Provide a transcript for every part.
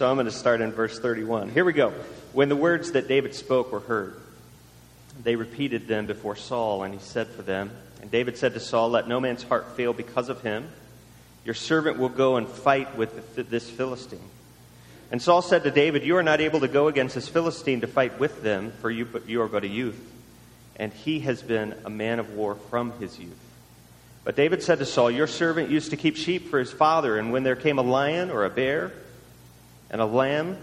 So I'm going to start in verse 31. Here we go. When the words that David spoke were heard, they repeated them before Saul, and he said for them, And David said to Saul, Let no man's heart fail because of him. Your servant will go and fight with this Philistine. And Saul said to David, You are not able to go against this Philistine to fight with them, for you, you are but a youth, and he has been a man of war from his youth. But David said to Saul, Your servant used to keep sheep for his father, and when there came a lion or a bear and a lamb,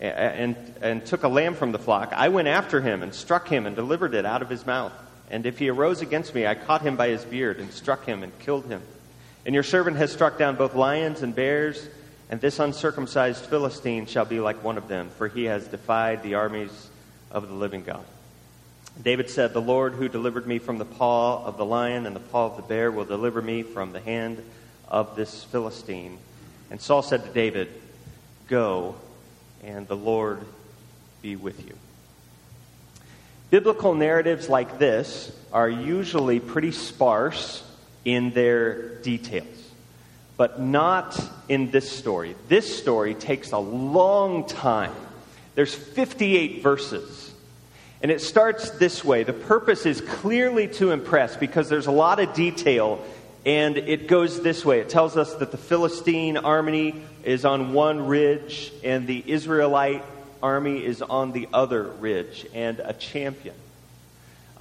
and, and took a lamb from the flock, I went after him and struck him and delivered it out of his mouth. And if he arose against me, I caught him by his beard and struck him and killed him. And your servant has struck down both lions and bears and this uncircumcised Philistine shall be like one of them, for he has defied the armies of the living God. David said, The Lord who delivered me from the paw of the lion and the paw of the bear will deliver me from the hand of this Philistine. And Saul said to David, Go, and the Lord be with you. Biblical narratives like this are usually pretty sparse in their details but not in this story. This story takes a long time. There's 58 verses. And it starts this way. The purpose is clearly to impress because there's a lot of detail and it goes this way. It tells us that the Philistine army is on one ridge and the Israelite army is on the other ridge and a champion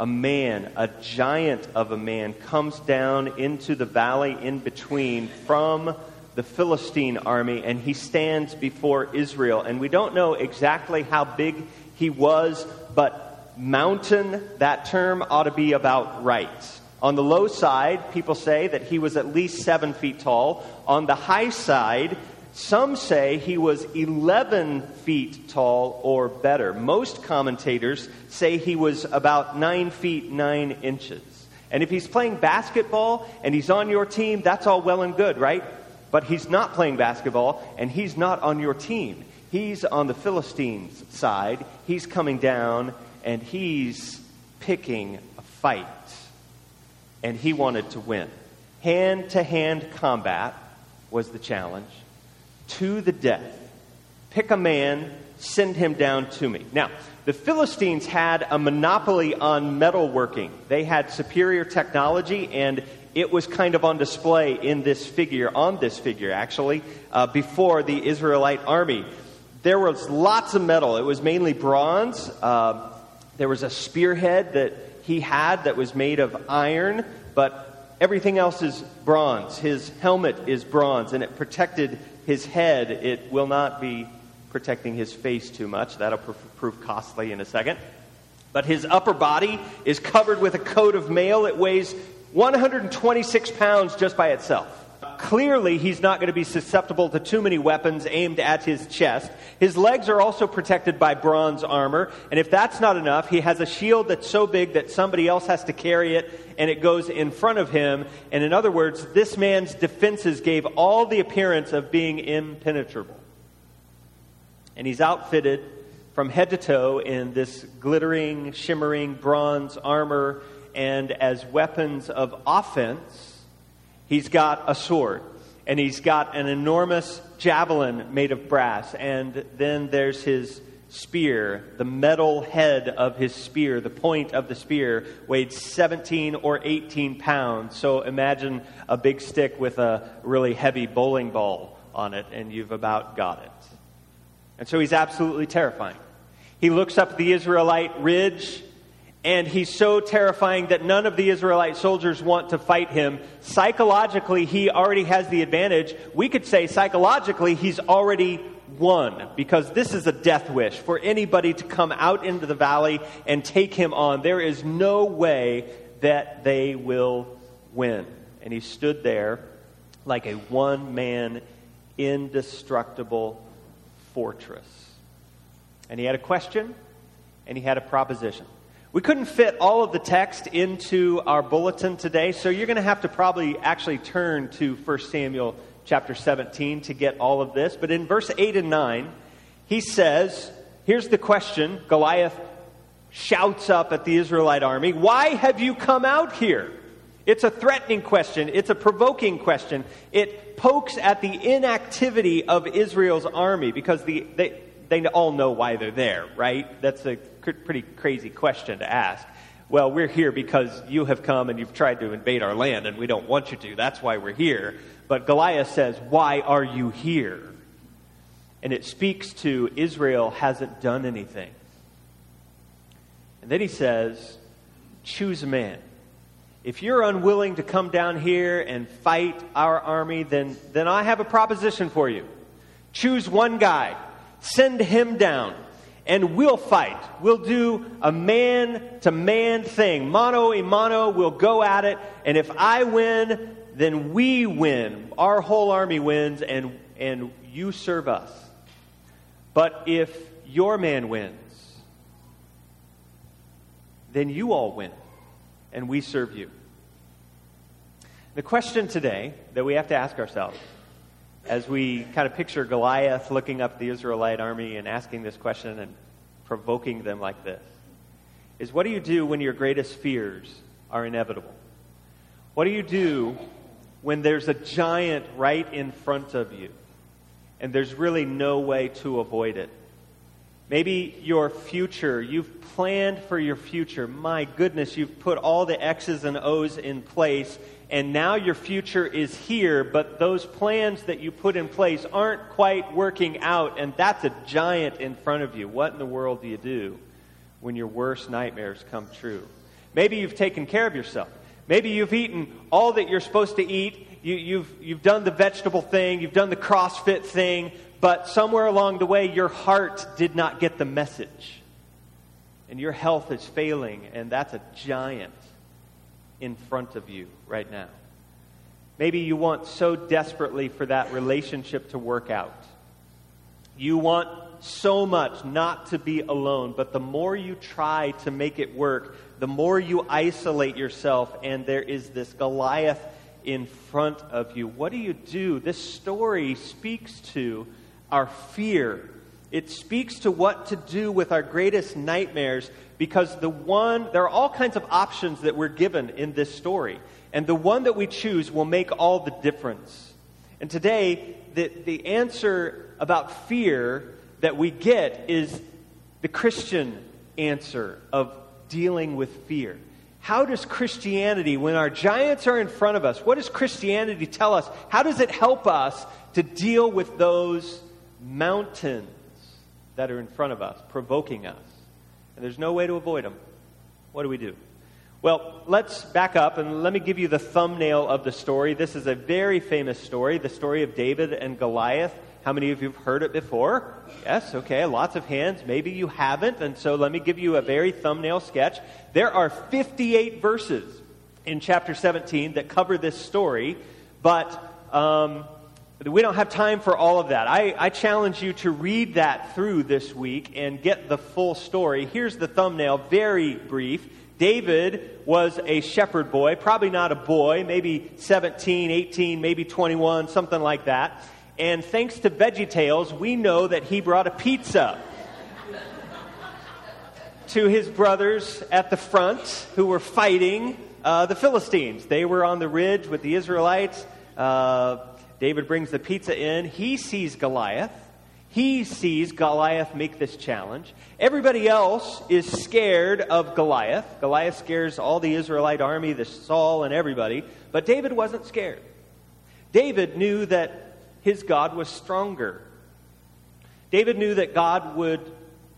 a man, a giant of a man, comes down into the valley in between from the Philistine army and he stands before Israel. And we don't know exactly how big he was, but mountain, that term ought to be about right. On the low side, people say that he was at least seven feet tall. On the high side, some say he was 11 feet tall or better. Most commentators say he was about 9 feet 9 inches. And if he's playing basketball and he's on your team, that's all well and good, right? But he's not playing basketball and he's not on your team. He's on the Philistines' side. He's coming down and he's picking a fight. And he wanted to win. Hand to hand combat was the challenge to the death. Pick a man, send him down to me. Now, the Philistines had a monopoly on metalworking. They had superior technology, and it was kind of on display in this figure, on this figure actually, uh, before the Israelite army. There was lots of metal. It was mainly bronze. Uh, there was a spearhead that he had that was made of iron, but everything else is bronze. His helmet is bronze, and it protected his head, it will not be protecting his face too much. That'll pr- prove costly in a second. But his upper body is covered with a coat of mail. It weighs 126 pounds just by itself. Clearly, he's not going to be susceptible to too many weapons aimed at his chest. His legs are also protected by bronze armor. And if that's not enough, he has a shield that's so big that somebody else has to carry it and it goes in front of him. And in other words, this man's defenses gave all the appearance of being impenetrable. And he's outfitted from head to toe in this glittering, shimmering bronze armor. And as weapons of offense, He's got a sword, and he's got an enormous javelin made of brass, and then there's his spear. The metal head of his spear, the point of the spear, weighed 17 or 18 pounds. So imagine a big stick with a really heavy bowling ball on it, and you've about got it. And so he's absolutely terrifying. He looks up the Israelite ridge and he's so terrifying that none of the Israelite soldiers want to fight him. Psychologically, he already has the advantage. We could say psychologically, he's already won because this is a death wish for anybody to come out into the valley and take him on. There is no way that they will win. And he stood there like a one man, indestructible fortress. And he had a question and he had a proposition. We couldn't fit all of the text into our bulletin today, so you're going to have to probably actually turn to 1 Samuel chapter 17 to get all of this. But in verse 8 and 9, he says, Here's the question Goliath shouts up at the Israelite army, Why have you come out here? It's a threatening question. It's a provoking question. It pokes at the inactivity of Israel's army because the, they, they all know why they're there, right? That's a pretty crazy question to ask. Well, we're here because you have come and you've tried to invade our land and we don't want you to. That's why we're here. But Goliath says, Why are you here? And it speaks to Israel hasn't done anything. And then he says, Choose a man. If you're unwilling to come down here and fight our army, then, then I have a proposition for you. Choose one guy, send him down, and we'll fight. We'll do a man to man thing. Mano a mano, we'll go at it. And if I win, then we win. Our whole army wins, and, and you serve us. But if your man wins, then you all win and we serve you. The question today that we have to ask ourselves as we kind of picture Goliath looking up the Israelite army and asking this question and provoking them like this is what do you do when your greatest fears are inevitable? What do you do when there's a giant right in front of you and there's really no way to avoid it? Maybe your future, you've planned for your future. My goodness, you've put all the X's and O's in place, and now your future is here, but those plans that you put in place aren't quite working out, and that's a giant in front of you. What in the world do you do when your worst nightmares come true? Maybe you've taken care of yourself. Maybe you've eaten all that you're supposed to eat. You, have you've, you've done the vegetable thing, you've done the CrossFit thing, but somewhere along the way, your heart did not get the message. And your health is failing, and that's a giant in front of you right now. Maybe you want so desperately for that relationship to work out. You want so much not to be alone, but the more you try to make it work, the more you isolate yourself, and there is this Goliath in front of you. What do you do? This story speaks to our fear. It speaks to what to do with our greatest nightmares because the one, there are all kinds of options that we're given in this story. And the one that we choose will make all the difference. And today, the, the answer about fear that we get is the Christian answer of dealing with fear. How does Christianity, when our giants are in front of us, what does Christianity tell us? How does it help us to deal with those mountains that are in front of us, provoking us. And there's no way to avoid them. What do we do? Well, let's back up and let me give you the thumbnail of the story. This is a very famous story, the story of David and Goliath. How many of you have heard it before? Yes, okay, lots of hands. Maybe you haven't, and so let me give you a very thumbnail sketch. There are 58 verses in chapter 17 that cover this story, but um, we don't have time for all of that. I, I, challenge you to read that through this week and get the full story. Here's the thumbnail, very brief. David was a shepherd boy, probably not a boy, maybe 17, 18, maybe 21, something like that. And thanks to Veggie Tales, we know that he brought a pizza to his brothers at the front who were fighting uh, the Philistines. They were on the ridge with the Israelites. Uh, David brings the pizza in. He sees Goliath. He sees Goliath make this challenge. Everybody else is scared of Goliath. Goliath scares all the Israelite army, the Saul, and everybody. But David wasn't scared. David knew that his God was stronger. David knew that God would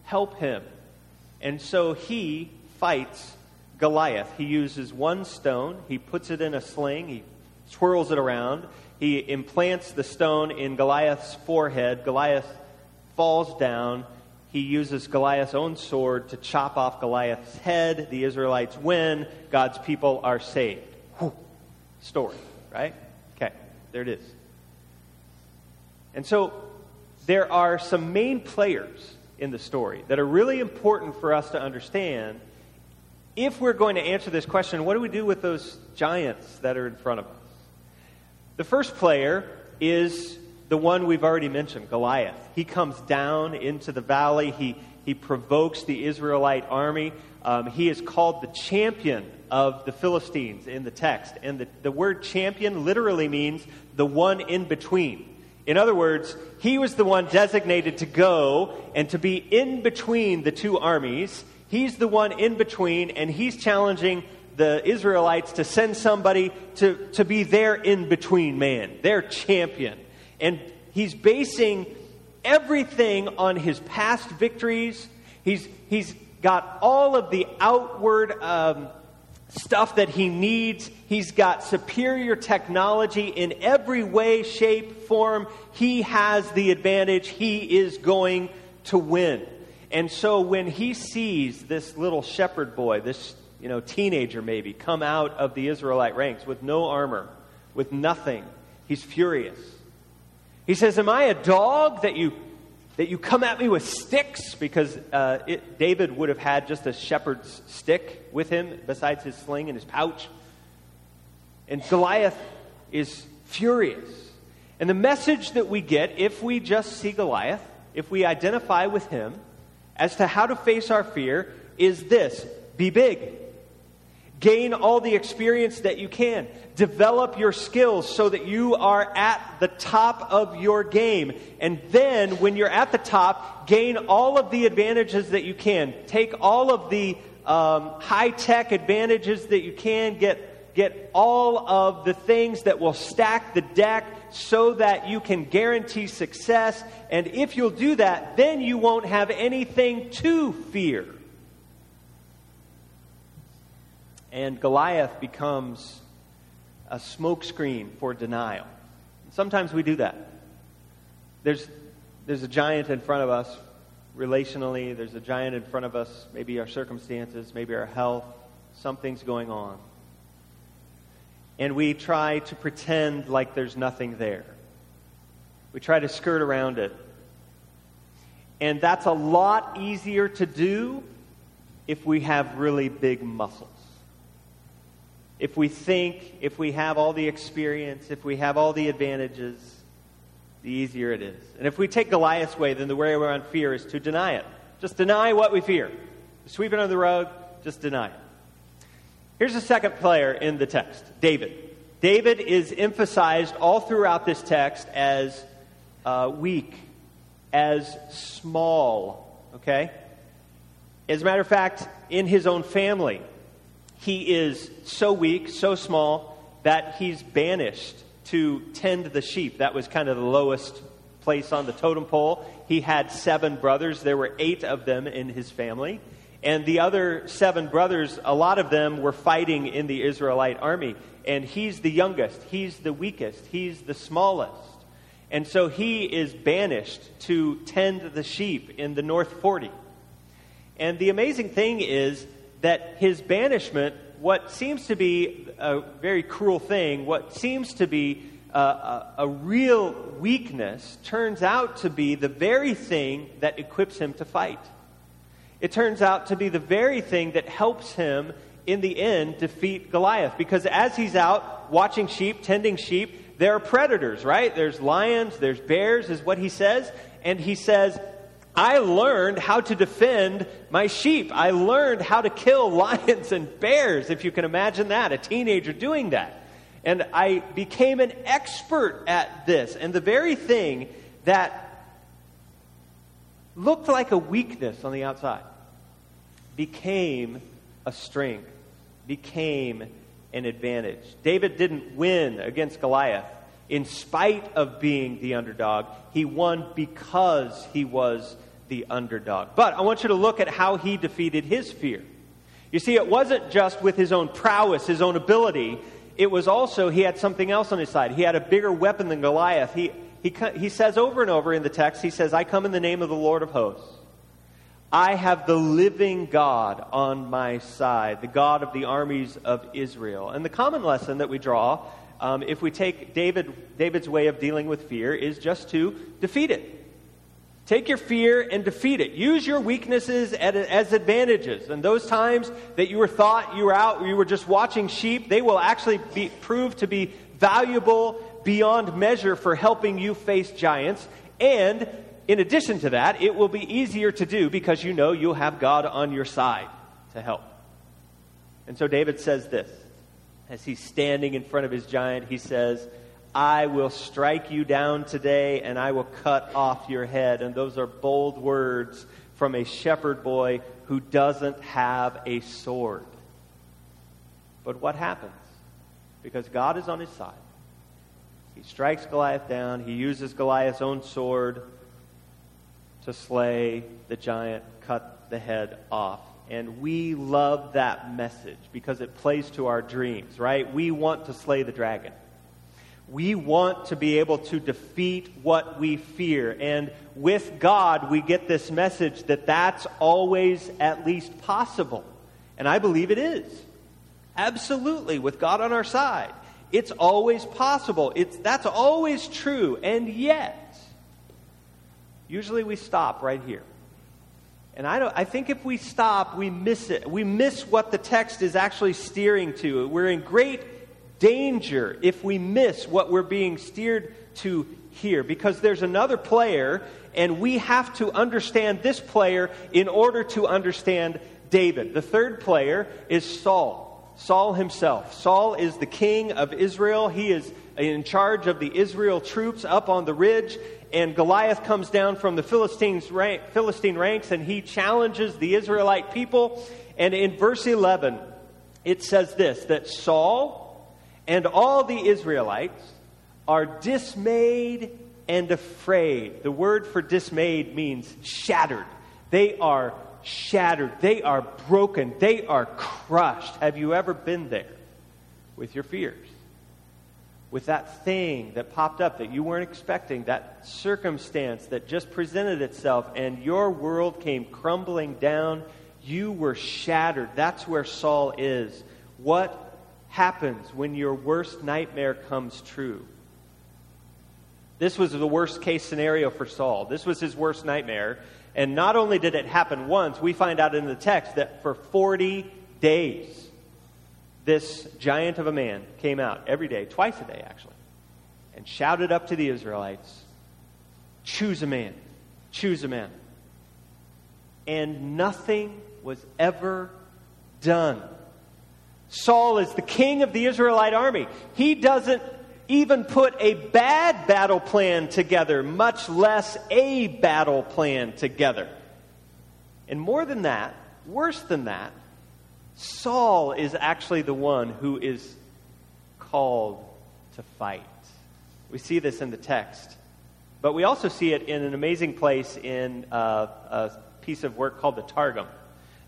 help him. And so he fights Goliath. He uses one stone, he puts it in a sling, he swirls it around, he implants the stone in Goliath's forehead. Goliath falls down. He uses Goliath's own sword to chop off Goliath's head. The Israelites win. God's people are saved. Whew. Story, right? Okay, there it is. And so there are some main players in the story that are really important for us to understand if we're going to answer this question what do we do with those giants that are in front of us? The first player is the one we've already mentioned, Goliath. He comes down into the valley. He, he provokes the Israelite army. Um, he is called the champion of the Philistines in the text. And the, the word champion literally means the one in between. In other words, he was the one designated to go and to be in between the two armies. He's the one in between, and he's challenging the Israelites to send somebody to, to be their in between man, their champion. And he's basing everything on his past victories. He's, he's got all of the outward um, stuff that he needs. He's got superior technology in every way, shape, form. He has the advantage. He is going to win. And so when he sees this little shepherd boy, this you know, teenager maybe, come out of the Israelite ranks with no armor, with nothing, he's furious. He says, Am I a dog that you that you come at me with sticks because uh, it, David would have had just a shepherd's stick with him besides his sling and his pouch. And Goliath is furious. And the message that we get if we just see Goliath, if we identify with him, as to how to face our fear is this be big. Gain all the experience that you can. Develop your skills so that you are at the top of your game. And then, when you're at the top, gain all of the advantages that you can. Take all of the um, high tech advantages that you can. Get, get all of the things that will stack the deck so that you can guarantee success. And if you'll do that, then you won't have anything to fear. And Goliath becomes a smokescreen for denial. Sometimes we do that. There's, there's a giant in front of us relationally, there's a giant in front of us, maybe our circumstances, maybe our health, something's going on. And we try to pretend like there's nothing there. We try to skirt around it. And that's a lot easier to do if we have really big muscles if we think, if we have all the experience, if we have all the advantages, the easier it is. And if we take Goliath's way, then the way around fear is to deny it. Just deny what we fear. Sweep it under the rug, just deny it. Here's the second player in the text David. David is emphasized all throughout this text as uh, weak, as small, okay? As a matter of fact, in his own family, he is so weak, so small, that he's banished to tend the sheep. That was kind of the lowest place on the totem pole. He had seven brothers, there were eight of them in his family. And the other seven brothers, a lot of them were fighting in the Israelite army. And he's the youngest, he's the weakest, he's the smallest. And so he is banished to tend the sheep in the North 40. And the amazing thing is that his banishment, what seems to be a very cruel thing, what seems to be a, a, a, real weakness, turns out to be the very thing that equips him to fight. It turns out to be the very thing that helps him, in the end, defeat Goliath. Because as he's out watching sheep, tending sheep, there are predators, right? There's lions, there's bears, is what he says. And he says, I learned how to defend my sheep. I learned how to kill lions and bears, if you can imagine that, a teenager doing that. And I became an expert at this. And the very thing that looked like a weakness on the outside became a strength, became an advantage. David didn't win against Goliath in spite of being the underdog. He won because he was the underdog. But I want you to look at how he defeated his fear. You see, it wasn't just with his own prowess, his own ability. It was also, he had something else on his side. He had a bigger weapon than Goliath. He, he, he says over and over in the text, he says, I come in the name of the Lord of hosts. I have the living God on my side, the God of the armies of Israel. And the common lesson that we draw, um, if we take David, David's way of dealing with fear, is just to defeat it. Take your fear and defeat it. Use your weaknesses as advantages. And those times that you were thought you were out, you were just watching sheep, they will actually be, prove to be valuable beyond measure for helping you face giants. And in addition to that, it will be easier to do because you know you'll have God on your side to help. And so David says this as he's standing in front of his giant, he says, I will strike you down today and I will cut off your head. And those are bold words from a shepherd boy who doesn't have a sword. But what happens? Because God is on his side. He strikes Goliath down. He uses Goliath's own sword to slay the giant, cut the head off. And we love that message because it plays to our dreams, right? We want to slay the dragon. We want to be able to defeat what we fear. And with God, we get this message that that's always at least possible. And I believe it is. Absolutely, with God on our side. It's always possible. It's, that's always true. And yet, usually we stop right here. And I, don't, I think if we stop, we miss it. We miss what the text is actually steering to. We're in great danger if we miss what we're being steered to here because there's another player, and we have to understand this player in order to understand David. The third player is Saul. Saul himself. Saul is the king of Israel. He is in charge of the Israel troops up on the ridge. And Goliath comes down from the Philistines rank, Philistine ranks and he challenges the Israelite people. And in verse 11, it says this that Saul and all the Israelites are dismayed and afraid. The word for dismayed means shattered. They are shattered. They are broken. They are crushed. Have you ever been there with your fears? With that thing that popped up that you weren't expecting, that circumstance that just presented itself, and your world came crumbling down. You were shattered. That's where Saul is. What happens when your worst nightmare comes true? This was the worst case scenario for Saul. This was his worst nightmare. And not only did it happen once, we find out in the text that for 40 days, this giant of a man came out every day, twice a day actually, and shouted up to the Israelites Choose a man, choose a man. And nothing was ever done. Saul is the king of the Israelite army. He doesn't even put a bad battle plan together, much less a battle plan together. And more than that, worse than that, Saul is actually the one who is called to fight. We see this in the text. But we also see it in an amazing place in uh, a piece of work called the Targum.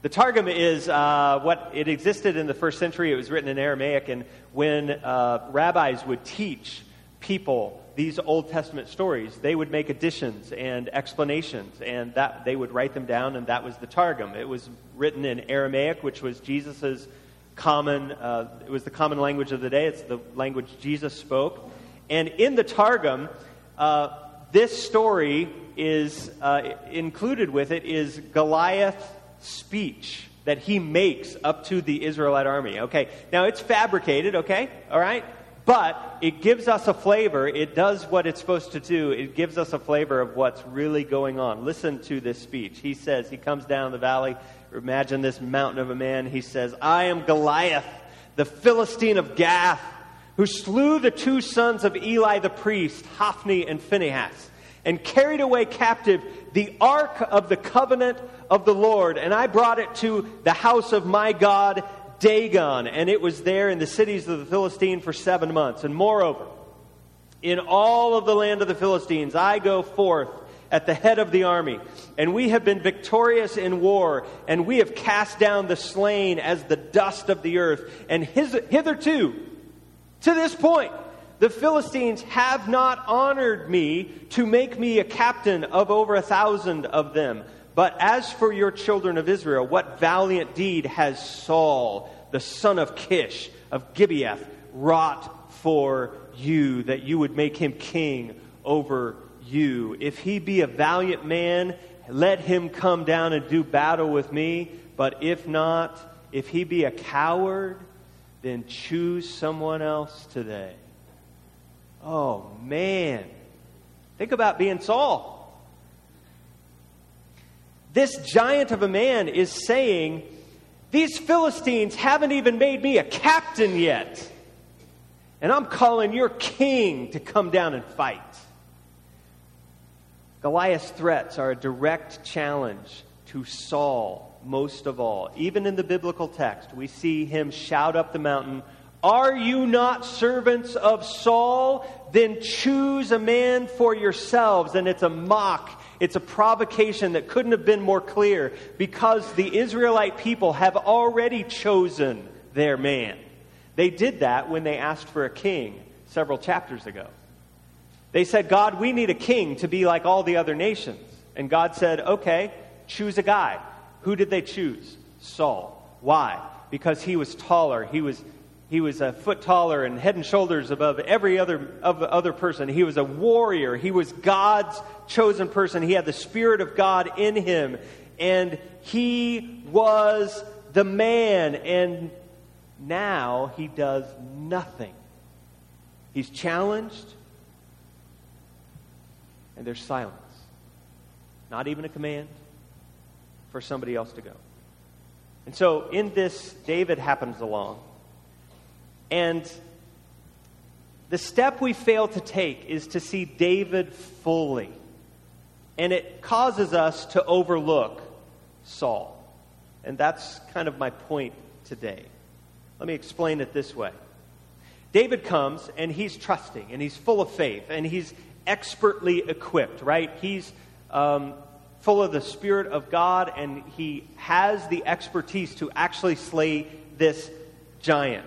The Targum is uh, what it existed in the first century. It was written in Aramaic, and when uh, rabbis would teach people these Old Testament stories, they would make additions and explanations, and that they would write them down, and that was the Targum. It was written in Aramaic, which was Jesus's common. Uh, it was the common language of the day. It's the language Jesus spoke, and in the Targum, uh, this story is uh, included with it is Goliath speech that he makes up to the Israelite army. Okay, now it's fabricated, okay, all right? But it gives us a flavor. It does what it's supposed to do. It gives us a flavor of what's really going on. Listen to this speech. He says, he comes down the valley. Imagine this mountain of a man. He says, I am Goliath, the Philistine of Gath, who slew the two sons of Eli the priest, Hophni and Phinehas, and carried away captive the ark of the covenant of the Lord, and I brought it to the house of my God Dagon, and it was there in the cities of the Philistine for seven months. And moreover, in all of the land of the Philistines, I go forth at the head of the army, and we have been victorious in war, and we have cast down the slain as the dust of the earth. And his, hitherto, to this point, the Philistines have not honored me to make me a captain of over a thousand of them. But as for your children of Israel, what valiant deed has Saul, the son of Kish of Gibeah, wrought for you that you would make him king over you? If he be a valiant man, let him come down and do battle with me. But if not, if he be a coward, then choose someone else today. Oh, man. Think about being Saul. This giant of a man is saying, These Philistines haven't even made me a captain yet. And I'm calling your king to come down and fight. Goliath's threats are a direct challenge to Saul, most of all. Even in the biblical text, we see him shout up the mountain, Are you not servants of Saul? Then choose a man for yourselves. And it's a mock, it's a provocation that couldn't have been more clear because the Israelite people have already chosen their man. They did that when they asked for a king several chapters ago. They said, God, we need a king to be like all the other nations. And God said, okay, choose a guy. Who did they choose? Saul. Why? Because he was taller. He was, he was a foot taller and head and shoulders above every other, of other person. He was a warrior. He was God's chosen person. He had the Spirit of God in him. And he was the man. And now he does nothing. He's challenged and there's silence. Not even a command for somebody else to go. And so in this, David happens along. And the step we fail to take is to see David fully. And it causes us to overlook Saul. And that's kind of my point today. Let me explain it this way. David comes and he's trusting and he's full of faith and he's expertly equipped, right? He's um, full of the Spirit of God, and he has the expertise to actually slay this giant.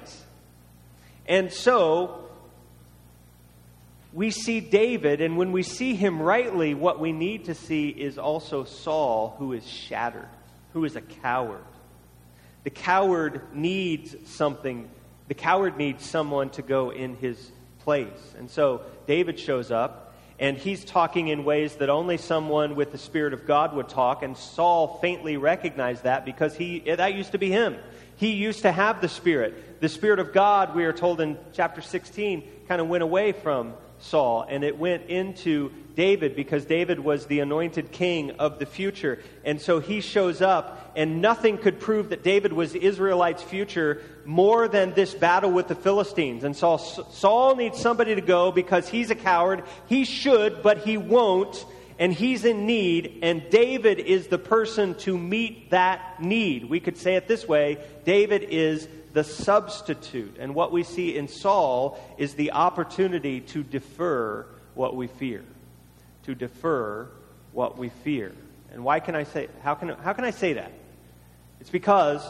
And so, we see David, and when we see him rightly, what we need to see is also Saul, who is shattered, who is a coward. The coward needs something, the coward needs someone to go in his place. And so David shows up, and he's talking in ways that only someone with the Spirit of God would talk. And Saul faintly recognized that because he, that used to be him. He used to have the Spirit. The Spirit of God, we are told in chapter 16, kind of went away from Saul and it went into David because David was the anointed king of the future. And so he shows up, and nothing could prove that David was Israelites' future more than this battle with the Philistines. And Saul, Saul needs somebody to go because he's a coward. He should, but he won't. And he's in need, and David is the person to meet that need. We could say it this way David is the substitute. And what we see in Saul is the opportunity to defer what we fear. To defer what we fear. And why can I say how can how can I say that? It's because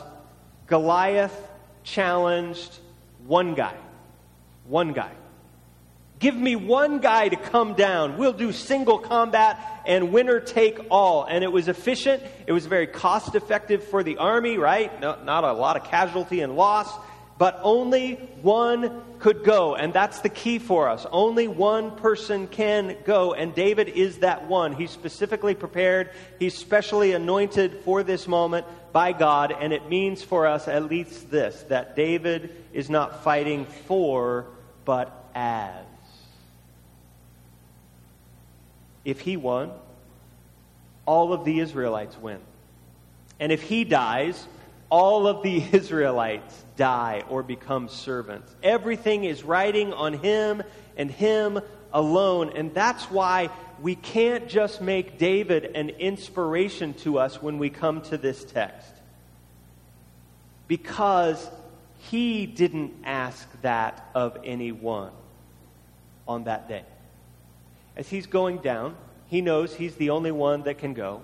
Goliath challenged one guy. One guy. Give me one guy to come down. We'll do single combat and winner take all. And it was efficient. It was very cost effective for the army, right? No, not a lot of casualty and loss. But only one could go. And that's the key for us. Only one person can go. And David is that one. He's specifically prepared. He's specially anointed for this moment by God. And it means for us at least this that David is not fighting for, but as. If he won, all of the Israelites win. And if he dies, all of the Israelites die or become servants. Everything is riding on him and him alone. And that's why we can't just make David an inspiration to us when we come to this text. Because he didn't ask that of anyone on that day. As he's going down, he knows he's the only one that can go.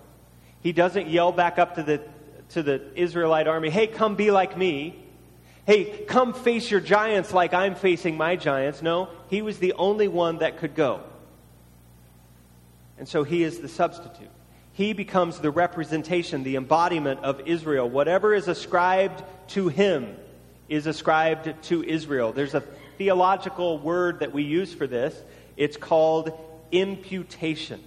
He doesn't yell back up to the, to the Israelite army, hey, come be like me. Hey, come face your giants like I'm facing my giants. No, he was the only one that could go. And so he is the substitute. He becomes the representation, the embodiment of Israel. Whatever is ascribed to him is ascribed to Israel. There's a theological word that we use for this. It's called imputation.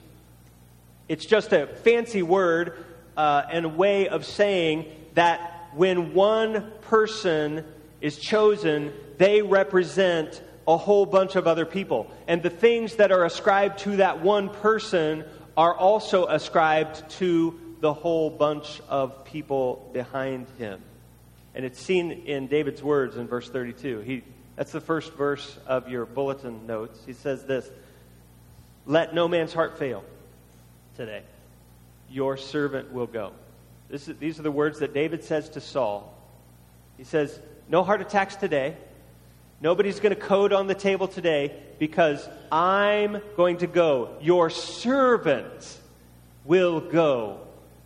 It's just a fancy word uh, and way of saying that when one person is chosen, they represent a whole bunch of other people. And the things that are ascribed to that one person are also ascribed to the whole bunch of people behind him. And it's seen in David's words in verse 32. He, that's the first verse of your bulletin notes. He says this Let no man's heart fail today. Your servant will go. Is, these are the words that David says to Saul. He says, No heart attacks today. Nobody's going to code on the table today because I'm going to go. Your servant will go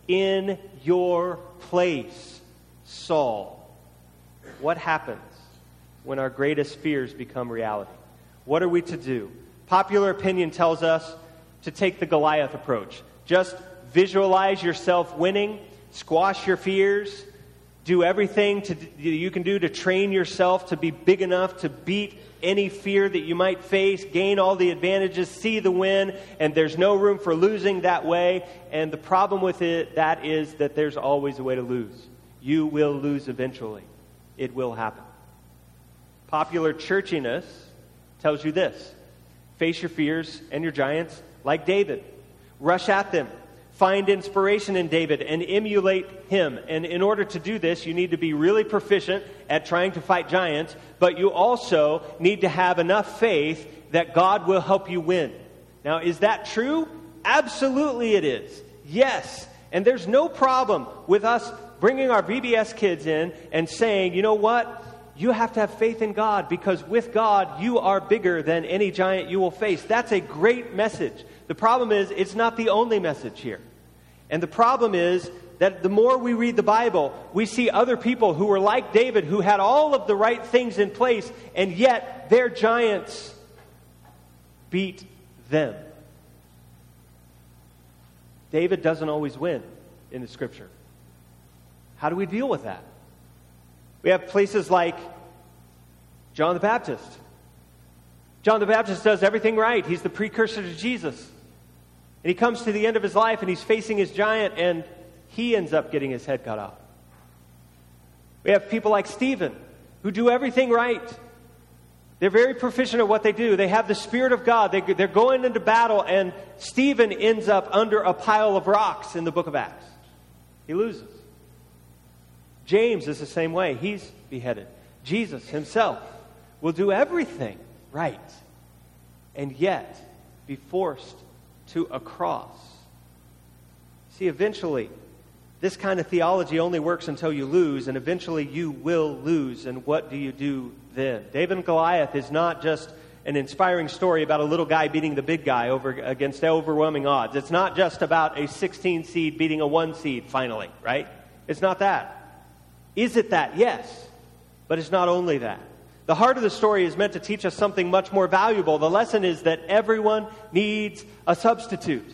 in your place, Saul. What happens when our greatest fears become reality? What are we to do? Popular opinion tells us to take the Goliath approach. Just visualize yourself winning, squash your fears, do everything to, you can do to train yourself to be big enough to beat any fear that you might face, gain all the advantages, see the win, and there's no room for losing that way. And the problem with it, that is that there's always a way to lose. You will lose eventually. It will happen. Popular churchiness tells you this face your fears and your giants like David. Rush at them find inspiration in David and emulate him. And in order to do this, you need to be really proficient at trying to fight giants, but you also need to have enough faith that God will help you win. Now, is that true? Absolutely it is. Yes. And there's no problem with us bringing our VBS kids in and saying, you know what? You have to have faith in God because with God, you are bigger than any giant you will face. That's a great message. The problem is, it's not the only message here. And the problem is that the more we read the Bible, we see other people who were like David, who had all of the right things in place, and yet their giants beat them. David doesn't always win in the scripture. How do we deal with that? We have places like John the Baptist. John the Baptist does everything right. He's the precursor to Jesus. And he comes to the end of his life and he's facing his giant and he ends up getting his head cut off. We have people like Stephen who do everything right. They're very proficient at what they do. They have the Spirit of God. They, they're going into battle, and Stephen ends up under a pile of rocks in the book of Acts. He loses. James is the same way. He's beheaded. Jesus himself will do everything right and yet be forced to a cross. See, eventually, this kind of theology only works until you lose, and eventually you will lose. And what do you do then? David and Goliath is not just an inspiring story about a little guy beating the big guy over against overwhelming odds. It's not just about a 16 seed beating a 1 seed finally, right? It's not that. Is it that? Yes. But it's not only that. The heart of the story is meant to teach us something much more valuable. The lesson is that everyone needs a substitute.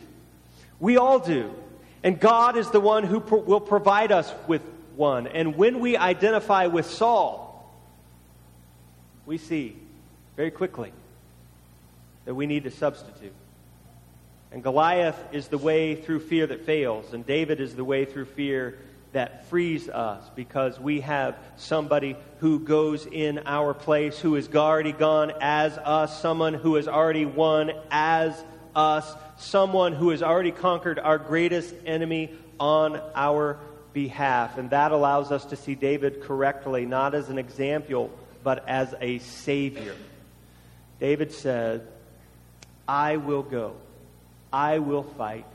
We all do. And God is the one who pro- will provide us with one. And when we identify with Saul, we see very quickly that we need a substitute. And Goliath is the way through fear that fails, and David is the way through fear that frees us because we have somebody who goes in our place, who has already gone as us, someone who has already won as us, someone who has already conquered our greatest enemy on our behalf. And that allows us to see David correctly, not as an example, but as a savior. David said, I will go, I will fight,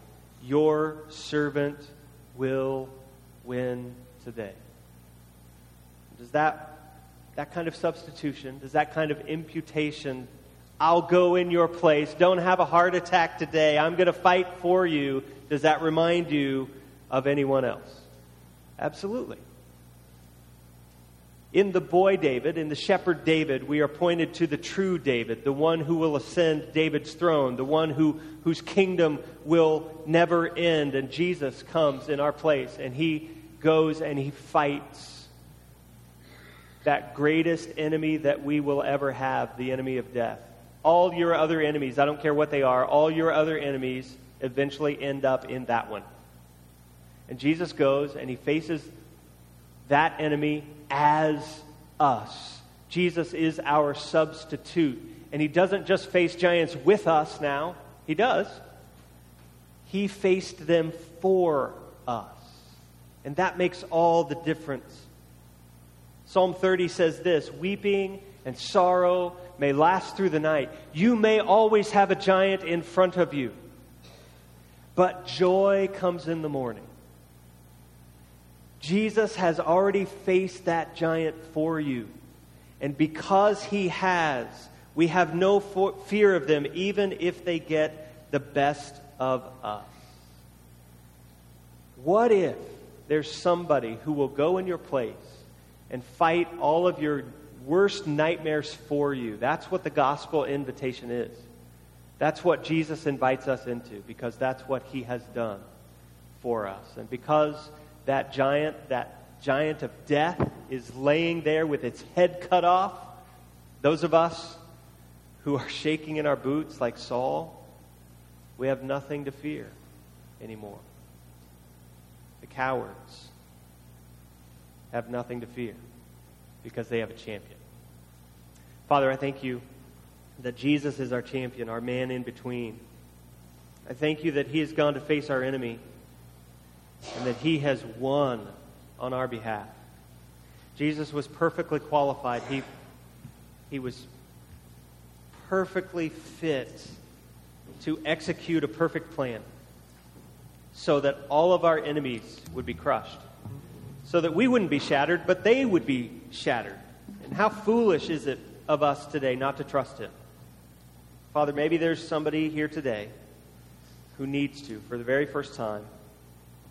your servant will win today. Does that, that kind of substitution, does that kind of imputation, I'll go in your place, don't have a heart attack today, I'm going to fight for you, does that remind you of anyone else? Absolutely. In the boy David, in the shepherd David, we are pointed to the true David, the one who will ascend David's throne, the one who, whose kingdom will never end. And Jesus comes in our place, and he goes and he fights that greatest enemy that we will ever have, the enemy of death. All your other enemies, I don't care what they are, all your other enemies eventually end up in that one. And Jesus goes and he faces that enemy as us. Jesus is our substitute. And he doesn't just face giants with us now, he does. He faced them for us. And that makes all the difference. Psalm 30 says this Weeping and sorrow may last through the night. You may always have a giant in front of you, but joy comes in the morning. Jesus has already faced that giant for you. And because he has, we have no fear of them, even if they get the best of us. What if there's somebody who will go in your place and fight all of your worst nightmares for you? That's what the gospel invitation is. That's what Jesus invites us into because that's what he has done for us. And because that giant, that giant of death, is laying there with its head cut off. Those of us who are shaking in our boots like Saul, we have nothing to fear anymore. The cowards have nothing to fear because they have a champion. Father, I thank you that Jesus is our champion, our man in between. I thank you that he has gone to face our enemy and that he has won on our behalf. Jesus was perfectly qualified. He, he was perfectly fit to execute a perfect plan so that all of our enemies would be crushed, so that we wouldn't be shattered, but they would be shattered. And how foolish is it of us today not to trust Him? Father, maybe there's somebody here today who needs to, for the very first time,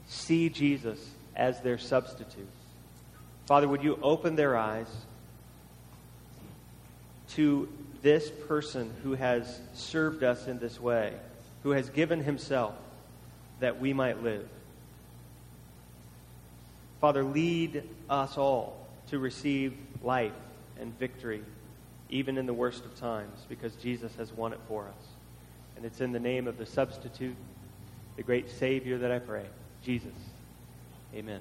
see Jesus as their substitute. Father, would you open their eyes to this person who has served us in this way, who has given himself that we might live? Father, lead us all to receive life and victory, even in the worst of times, because Jesus has won it for us. And it's in the name of the substitute, the great Savior, that I pray. Jesus. Amen.